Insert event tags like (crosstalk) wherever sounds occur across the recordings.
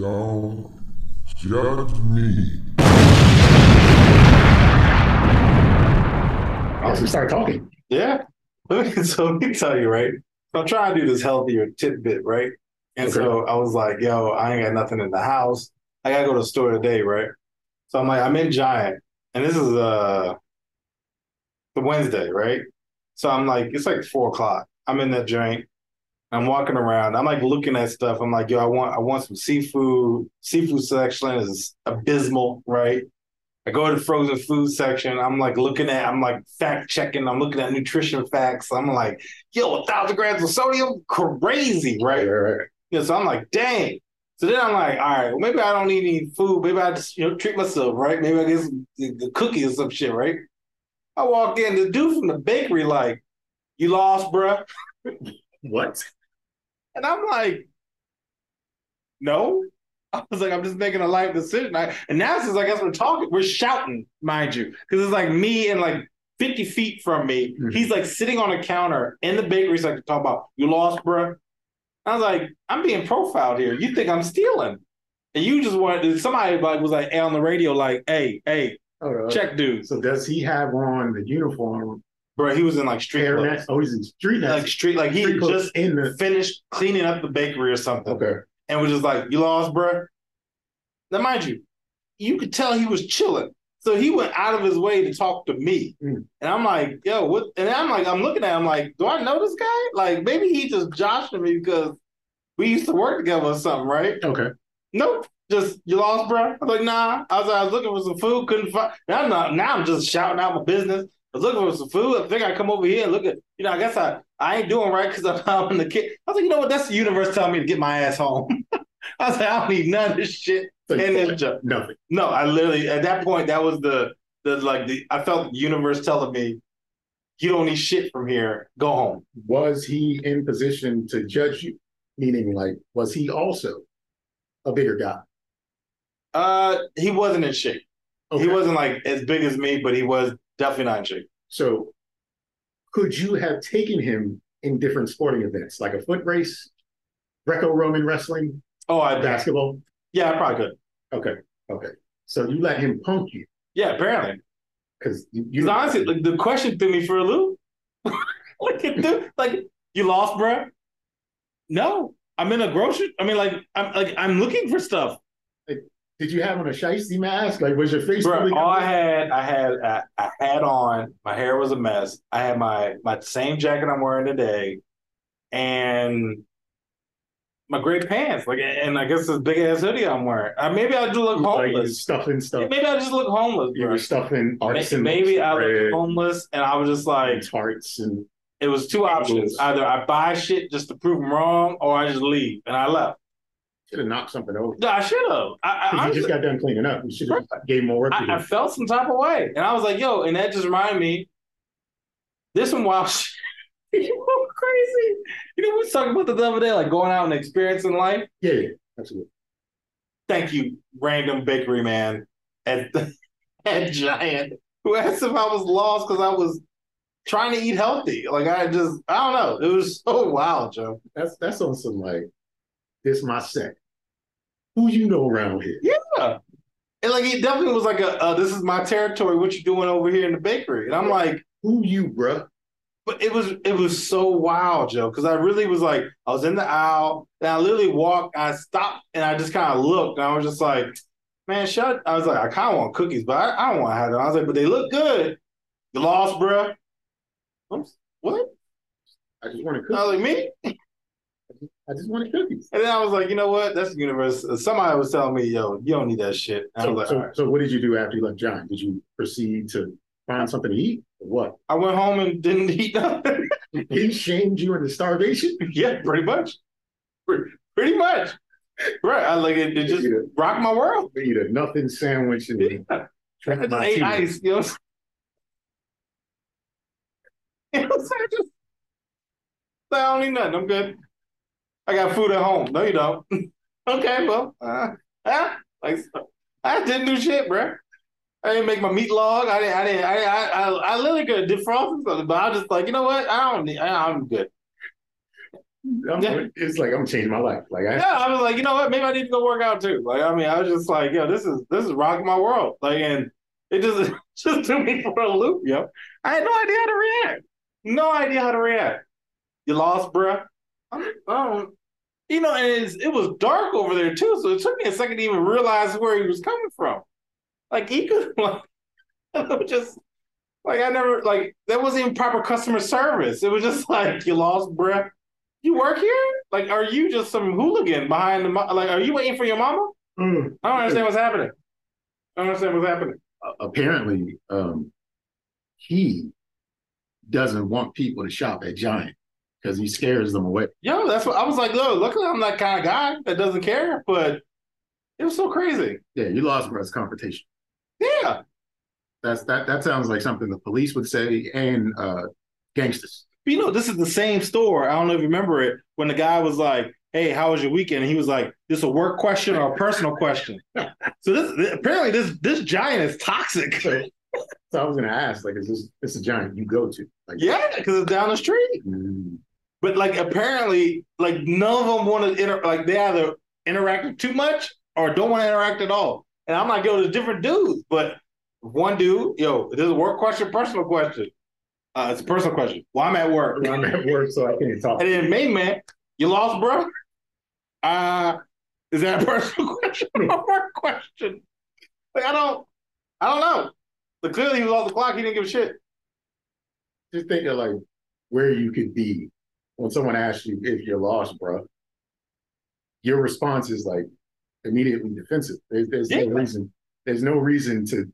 Don't judge me. Oh, we started talking. Yeah. (laughs) so let me tell you, right? So I'm trying to do this healthier tidbit, right? And so I was like, yo, I ain't got nothing in the house. I gotta go to the store today, right? So I'm like, I'm in Giant, and this is uh the Wednesday, right? So I'm like, it's like four o'clock. I'm in that joint. I'm walking around. I'm like looking at stuff. I'm like, yo, I want I want some seafood. Seafood section is abysmal, right? I go to the frozen food section. I'm like looking at, I'm like fact checking. I'm looking at nutrition facts. I'm like, yo, a thousand grams of sodium, crazy, right? right. Know, so I'm like, dang. So then I'm like, all right, well, maybe I don't need any food. Maybe I just you know treat myself, right? Maybe I get some the cookie or some shit, right? I walk in, the dude from the bakery, like, you lost, bruh. What? And I'm like, no. I was like, I'm just making a life decision. I, and now since I guess we're talking, we're shouting, mind you, because it's like me and like 50 feet from me. Mhm. He's like sitting on a counter in the bakery section talking about, you lost, bruh. I was like, I'm being profiled here. You think I'm stealing? And you just wanted somebody like was like on the radio, like, hey, hey, Oh, check dude. So does he have on the uniform? Bro, he was in like street clothes. Oh, he's in street. Like street, like he Street just in the. finished cleaning up the bakery or something. Okay. and was just like, "You lost, bro." Now, mind you, you could tell he was chilling, so he went out of his way to talk to me, Mm. and I'm like, "Yo, what?" And I'm like, I'm looking at him like, "Do I know this guy? Like, maybe he just joshing me because we used to work together or something, right?" Okay. Nope. Just you lost, bro. I was like, nah. I was, I was looking for some food, couldn't find. Now I'm not. Now I'm just shouting out my business. I was looking for some food. I think I come over here and look at. You know, I guess I I ain't doing right because I'm (laughs) out in the kid. I was like, you know what? That's the universe telling me to get my ass home. (laughs) I was like, I don't need none of this shit in this job. nothing. No, I literally at that point that was the the like the I felt the universe telling me, you don't need shit from here. Go home. Was he in position to judge you? Meaning, like, was he also a bigger guy? Uh, he wasn't in shape. Okay. He wasn't like as big as me, but he was definitely not in shape. So, could you have taken him in different sporting events, like a foot race, Greco-Roman wrestling, Oh, I basketball? Yeah, I probably could. Okay. Okay. So you let him punk you Yeah, apparently. because you, Because honestly, like, the question threw me for a loop. (laughs) like, it threw- like you lost, bruh? No, I'm in a grocery. I mean, like, I'm like I'm looking for stuff, did you have on a shiesty mask? Like, was your face? really All I had, I had, I, I had on. My hair was a mess. I had my my same jacket I'm wearing today, and my gray pants. Like, and I guess this big ass hoodie I'm wearing. Uh, maybe I do look Like, homeless. stuffing stuff. Maybe I just look homeless, You were stuffing arts Maybe, maybe I look homeless, and I was just like, tarts and It was two options. Either I buy shit just to prove them wrong, or I just leave. And I left. Should have knocked something over. No, I should have. I, I, 'Cause you honestly- just got done cleaning up. You should have gave more work to I, I felt some type of way. And I was like, yo, and that just reminded me, this one wild shit. (laughs) You crazy. You know, we was talking about the other day, like going out and experiencing life. Yeah, yeah, absolutely. Thank you, random bakery man at, (laughs) at Giant, who asked if I was lost because I was trying to eat healthy. Like, I just, I don't know. It was so (laughs) wild, Joe. That's that's on some like this is my set. Who you know around here? Yeah. And like it definitely was like a uh, this is my territory. What you doing over here in the bakery? And I'm like, Who you, bruh? but it was it was so wild, Joe, because I really was like, I was in the aisle, and I literally walked, I stopped, and I just kind of looked, and I was just like, man, shut. I was like, I kind of want cookies, but I, I don't want to have them. I was like, but they look good. You lost, bruh. I'm, what? I just wanted I cookies. was like, me? I just wanted cookies. And then I was like, you know what? That's the universe. Somebody was telling me, yo, you don't need that shit. So, like, so, right. so what did you do after you left Giant? Did you proceed to find something to eat or what? I went home and didn't eat nothing. (laughs) He shamed you into starvation? (laughs) Yeah, pretty much. Pretty, pretty much. Right. I like it, it just a, rocked my world. eat a nothing sandwich and Yeah. (laughs) I just ate ice, you know. I'm? You know what I'm saying? Just, I don't need nothing. I'm good. I got food at home. No, you don't. (laughs) okay, well, uh, uh, like I didn't do shit, bro. I didn't make my meat log. I didn't. I didn't. I. I. I, I literally could have defrosted something, but I was just like, you know what? I don't need. I, I'm good. I'm, Yeah. It's like I'm changing my life. Like I, Yeah, I was like, you know what? Maybe I need to go work out too. Like, I mean, I was just like, yo, this is this is rocking my world. Like, and it just (laughs) just threw me for a loop, yo. I had no idea how to react. No idea how to react. You lost, bruh. Um, you know, and it's, it was dark over there too, so it took me a second to even realize where he was coming from. Like he could, (laughs) like, (laughs) just like I never like that wasn't even proper customer service. It was just (laughs) like you lost, breath. You work here? Like, are you just some hooligan behind the mo- like? Are you waiting for your mama? Mm. I don't understand what's happening. I don't understand what's happening. Apparently, um, he doesn't want people to shop at Giant because he scares them away. Yo, that's what I was like. Look, luckily I'm that kind of guy that doesn't care. But it was so crazy. Yeah, you lost. It's confrontation. Yeah, That's that. That sounds like something the police would say and uh, gangsters. But you know, this is the same store. I don't know if you remember it when the guy was like, "Hey, how was your weekend?" And he was like, "This a work question or a personal question?" (laughs) so this apparently this this giant is toxic. So I was gonna ask, like, is this this a Giant you go to? Like, yeah, because it's down the street. mm, But like apparently, like none of them want to inter like they either interact too much or don't want to interact at all. And I'm like, yo, there's different dudes. But one dude, yo, this is a work question, personal question. Uh, it's a personal question. Well, I'm at work. I'm at work, so I can't talk. And then main man, you lost, bro. Uh, is that a personal (laughs) question or a work question? Like I don't, I don't know. But clearly he was off the clock. He didn't give a shit. Just think of like where you could be when someone asks you if you're lost, bro. Your response is like immediately defensive. There's, there's Yeah. no reason. There's no reason to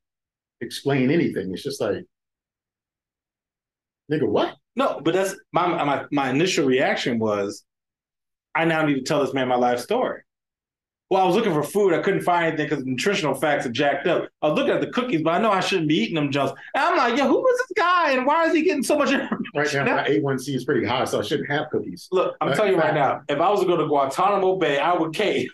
explain anything. It's just like, nigga, what? No, but that's my my my initial reaction was, I now need to tell this man my life story. Well, I was looking for food. I couldn't find anything because the nutritional facts are jacked up. I was looking at the cookies, but I know I shouldn't be eating them just. And I'm like, yo, who was this guy and why is he getting so much (laughs) information? Right now, my A1C is pretty high, so I shouldn't have cookies. Look, I'm telling you right now, if I was to go to Guantanamo Bay, I would cave.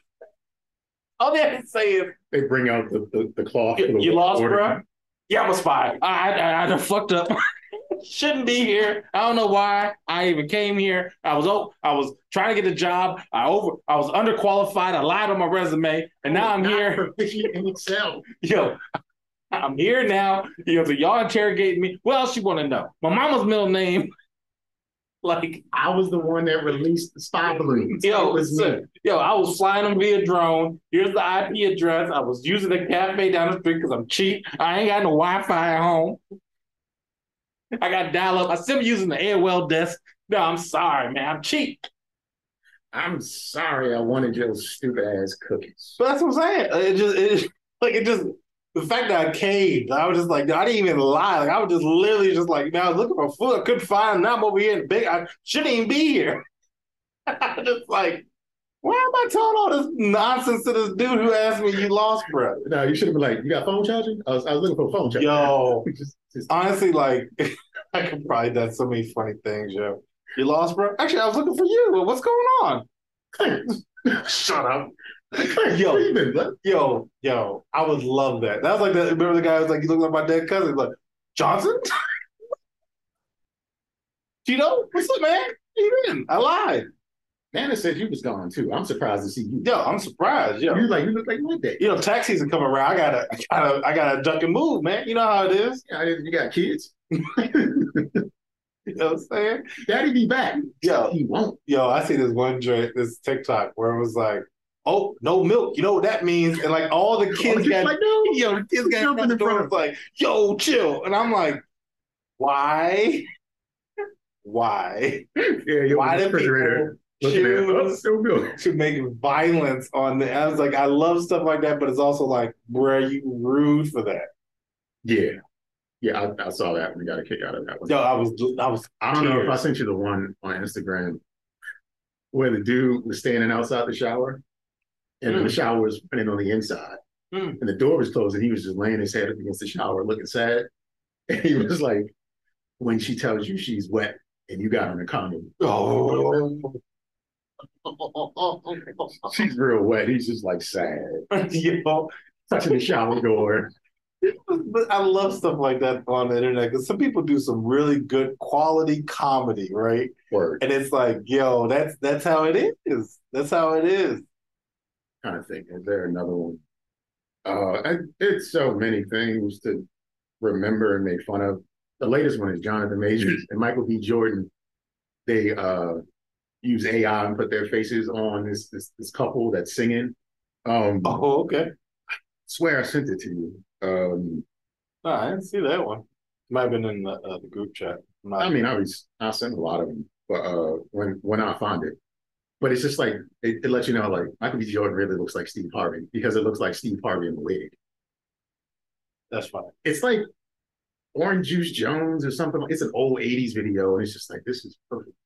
(laughs) All they have to say is, They bring out the, the, the cloth. you, the you lost, order. bro? Yeah, I'm a spy. I, I, I done fucked up. (laughs) Shouldn't be here. I don't know why I even came here. I was oh, I was trying to get a job. I over I was underqualified. I lied on my resume, and now oh, I'm Not here. proficient in Excel. (laughs) Yo, I'm here now. You know, so y'all interrogating me. What else you want to know? My mama's middle name. (laughs) Like, I was the one that released the spy balloons. yo, was listen, yo, I was flying them via drone. Here's the IP address. I was using the cafe down the street because I'm cheap. I ain't got no Wi-Fi at home. I got dial up. I still using the AOL desk. No, I'm sorry, man. I'm cheap. I'm sorry I wanted your stupid ass cookies. But that's what I'm saying. It just, it, (laughs) like, it just, the fact that I caved, I was just like, I didn't even lie. Like, I was just literally just like, man, I was looking for food. I couldn't find them. Now I'm over here in the big, I shouldn't even be here. I (laughs) just like, why am I telling all this nonsense to this dude who asked me you lost, bro? No, you should have been like, you got phone charging? I was, I was looking for a phone charger. Yo, (laughs) just, just, honestly, like, (laughs) I could probably done so many funny things, yo. You lost, bro? Actually, I was looking for you. What's going on? Shut up. Yo. you? Yo, yo, I would love that. That was like that. Remember the guy was like, you look like my dead cousin. Like, Johnson? (laughs) Tito, what's up, man? You been? I lied. Nana said you was gone too. I'm surprised to see you. Yo, I'm surprised. Yo, You like you look like my day. you know, tax season coming around. I gotta, I gotta, I gotta duck and move, man. You know how it is. Yeah, You got kids. (laughs) You know what I'm saying? Daddy be back. Yo, He won't. yo, I see this one joint, this TikTok where it was like, oh, no milk. You know what that means? And like all the (laughs) kids got, like no. (laughs) yo, the kids got Jumping in front door. of- It's like, yo, chill. And I'm like, why? Why? Yeah, you Why the do refrigerator oh, choose to make violence on the? I was like, I love stuff like that, but it's also like, bruh, you rude for that. Yeah. Yeah, I, I saw that one. Got a kick out of that one. Yo, I was, I was, I don't know if I sent you the one on Instagram where the dude was standing outside the shower and Mm. the shower was running on the inside Mm. and the door was closed and he was just laying his head up against the shower looking sad. (laughs) And he was like, when she tells you she's wet and you got on a condom, oh, she's real wet. He's just like sad, (laughs) yo, touching the shower door. But I love stuff like that on the internet because some people do some really good quality comedy, right? Word And it's like, yo, that's that's how it is. That's how it is. Kind of thing. Is there another one? Uh, I, it's so many things to remember and make fun of. The latest one is Jonathan Majors and Michael B. Jordan. They uh use AI and put their faces on this this, this couple that's singing. Um, Oh, okay. swear I sent it to you. Um, No, I didn't see that one. Might have been in the, uh, the group chat. I mean, I was I sent a lot of them, but uh, when when I find it, but it's just like it, it lets you know like Michael B. Jordan really looks like Steve Harvey because it looks like Steve Harvey in the wig. that's funny. It's like Orange Juice Jones or something. It's an old '80s video, and it's just like this is perfect.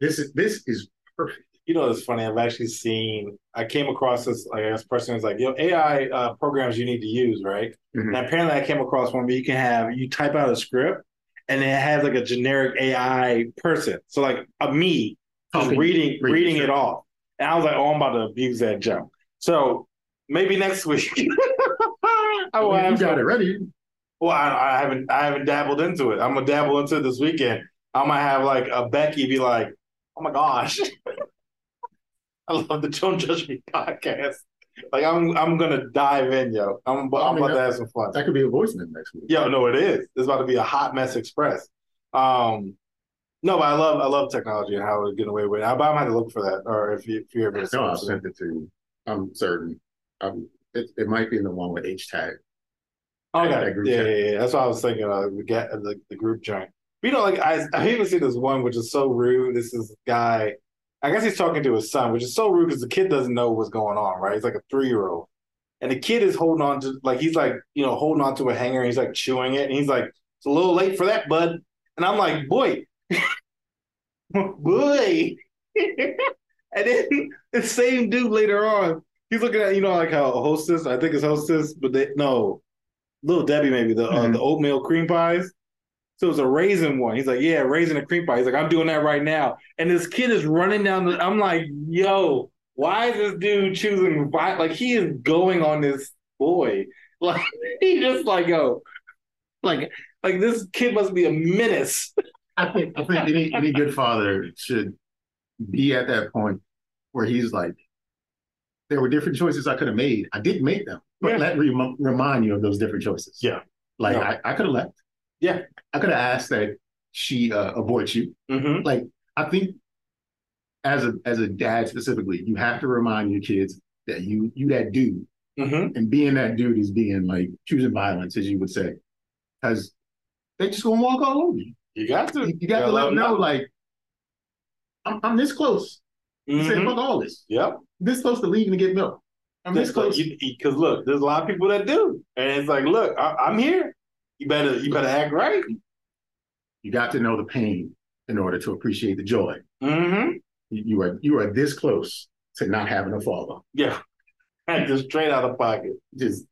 This is this is perfect. You know, it's funny. I've actually seen. I came across this. Like this person was like, "Yo, AI uh, programs you need to use, right?" Mhm. And apparently, I came across one where you can have you type out a script, and it has like a generic AI person. So like a me just reading reading reading it off. And I was like, "Oh, I'm about to abuse that jump." So maybe next week. (laughs) (laughs) I will you got some- it ready. Well, I, I haven't I haven't dabbled into it. I'm gonna dabble into it this weekend. I might have like a Becky be like, "Oh my gosh, (laughs) I love the Don't Judge Me podcast." Like I'm I'm gonna dive in, yo. I'm, I'm I mean, about to have some fun. That could be a voicemail next week. Yo, no, it is. It's about to be a hot mess express. Um, no, but I love I love technology and how we're getting away with it. But I might have to look for that, or if you if you ever No, I sent it to you. I'm certain. Um, it, it might be in the one with H tag. Oh, That okay. group Yeah, yeah, yeah. That's what I was thinking. Uh, the get the, the group joint. But, you know, like I, I even see this one which is so rude. This is a guy. I guess he's talking to his son, which is so rude because the kid doesn't know what's going on, right? He's like a three year old, and the kid is holding on to like he's like you know holding on to a hanger. And he's like chewing it, and he's like, "It's a little late for that, bud." And I'm like, "Boy, (laughs) boy." (laughs) and then the same dude later on, he's looking at you know like how hostess. I think it's hostess, but they no. Little Debbie, maybe the uh, Mhm. the oatmeal cream pies. So it's a raisin one. He's like, yeah, raisin and cream pie. He's like, I'm doing that right now. And this kid is running down the. I'm like, yo, why is this dude choosing? Like he is going on this boy. (laughs) Like he just like yo, like like this kid must be a menace. I think I think any any good father should be at that point where he's like, there were different choices I could have made. I didn't make them, but Yeah. let me rem- remind you of those different choices. Yeah. like No. I, I could have left. Yeah. I could have asked that she uh, avoid you. Mm-hmm. Like I think as a as a dad specifically, you have to remind your kids that you you that dude, Mm-hmm. and being that dude is being like choosing violence, as you would say, because they just gonna walk all over you. You got to. You, you got to let them know, like, I'm, I'm this close. You say, Mhm. fuck all this. Yep. This close to leaving to get milk. I'm this close. Because look, there's a lot of people that do, and it's like, look, I, I'm here. You better you better act right. You got to know the pain in order to appreciate the joy. Mm-hmm. You, you are you are this close to not having a father. Yeah. (laughs) Just straight out of pocket. Just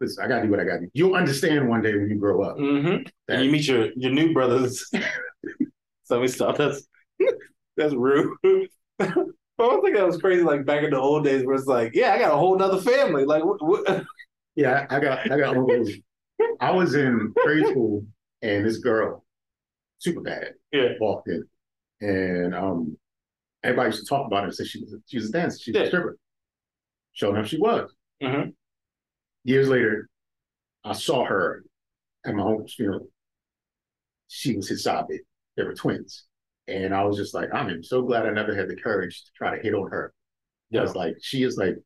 listen, I gotta do what I gotta do. You'll understand one day when you grow up. Mm-hmm. that- And you meet your your new brothers. (laughs) so we stop. That's that's rude. (laughs) but I think that was crazy. Like back in the old days, where it's like, yeah, I got a whole nother family. Like, what? what? (laughs) Yeah, I got I got. I was in grade school and this girl, super bad, Yeah. walked in. And um everybody used to talk about her and say she was a, she was a dancer, she was Yeah. a stripper. Sure enough, she was. Mhm. Years later, I saw her at my uncle's funeral. She was his side bitch. They were twins. And I was just like, I am so glad I never had the courage to try to hit on her. Yeah. Because like she is like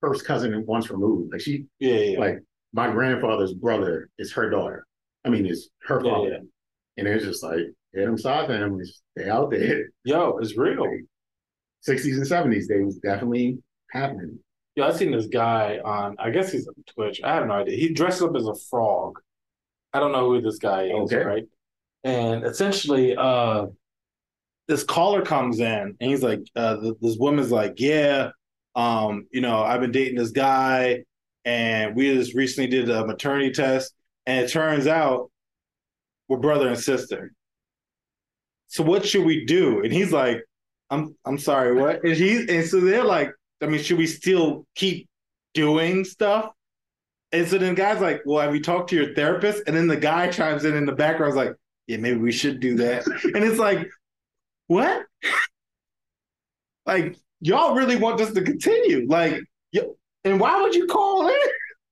first cousin once removed. Like she Yeah, yeah. like my grandfather's brother is her daughter. I mean, it's her father. yeah. And it's just like, yeah, them side families, they out there. Yo, it's real. 60s and 70s, they was definitely happening. Yo, I've seen this guy on. I guess he's on Twitch. I have no idea. He dresses up as a frog. I don't know who this guy is, Okay. right? And essentially, uh, this caller comes in and he's like, uh, th- this woman's like, yeah, um, you know, I've been dating this guy, and we just recently did a maternity test, and it turns out we're brother and sister. So what should we do? And he's like, I'm I'm sorry, what? And he's and so they're like, I mean, should we still keep doing stuff? And so then the guy's like, Well, have you talked to your therapist? And then the guy chimes in in the background, like, Yeah, maybe we should do that. (laughs) and it's like, What? (laughs) like, y'all really want this to continue? Like, yo, and why would you call in?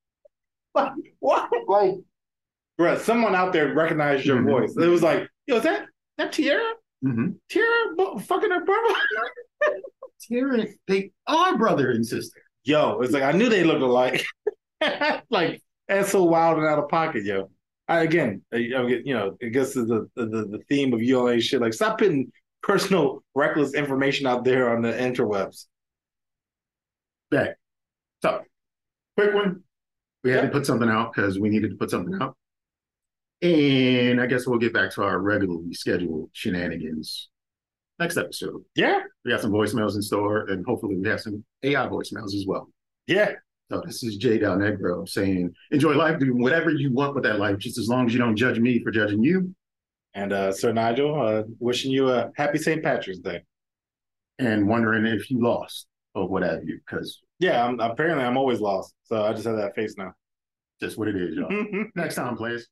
(laughs) like, what? Like, bro, someone out there recognized your Mhm. voice. It was like, Yo, is that that Tierra? Mm-hmm. Tierra fucking her brother? Tierra, they are brother and sister. Yo, it's like I knew they looked alike. (laughs) like that's so wild and out of pocket, yo. I, again, I, I get- you know, I guess the, the the the theme of ULA shit. Like, stop putting personal, reckless information out there on the interwebs. Yeah. So, quick one. We had to put something out because we needed to put something out. And I guess we'll get back to our regularly scheduled shenanigans next episode. Yeah, We got some voicemails in store, and hopefully we have some AI voicemails as well. yeah, So this is Jay Del Negro saying, enjoy life, do whatever you want with that life, just as long as you don't judge me for judging you. and uh, Sir Nygel, uh, wishing you a happy St. Patrick's Day. And wondering if you lost or what have you, because Yeah, I'm, apparently I'm always lost, so I just have that face now. just what it is, y'all. (laughs) Next time, players.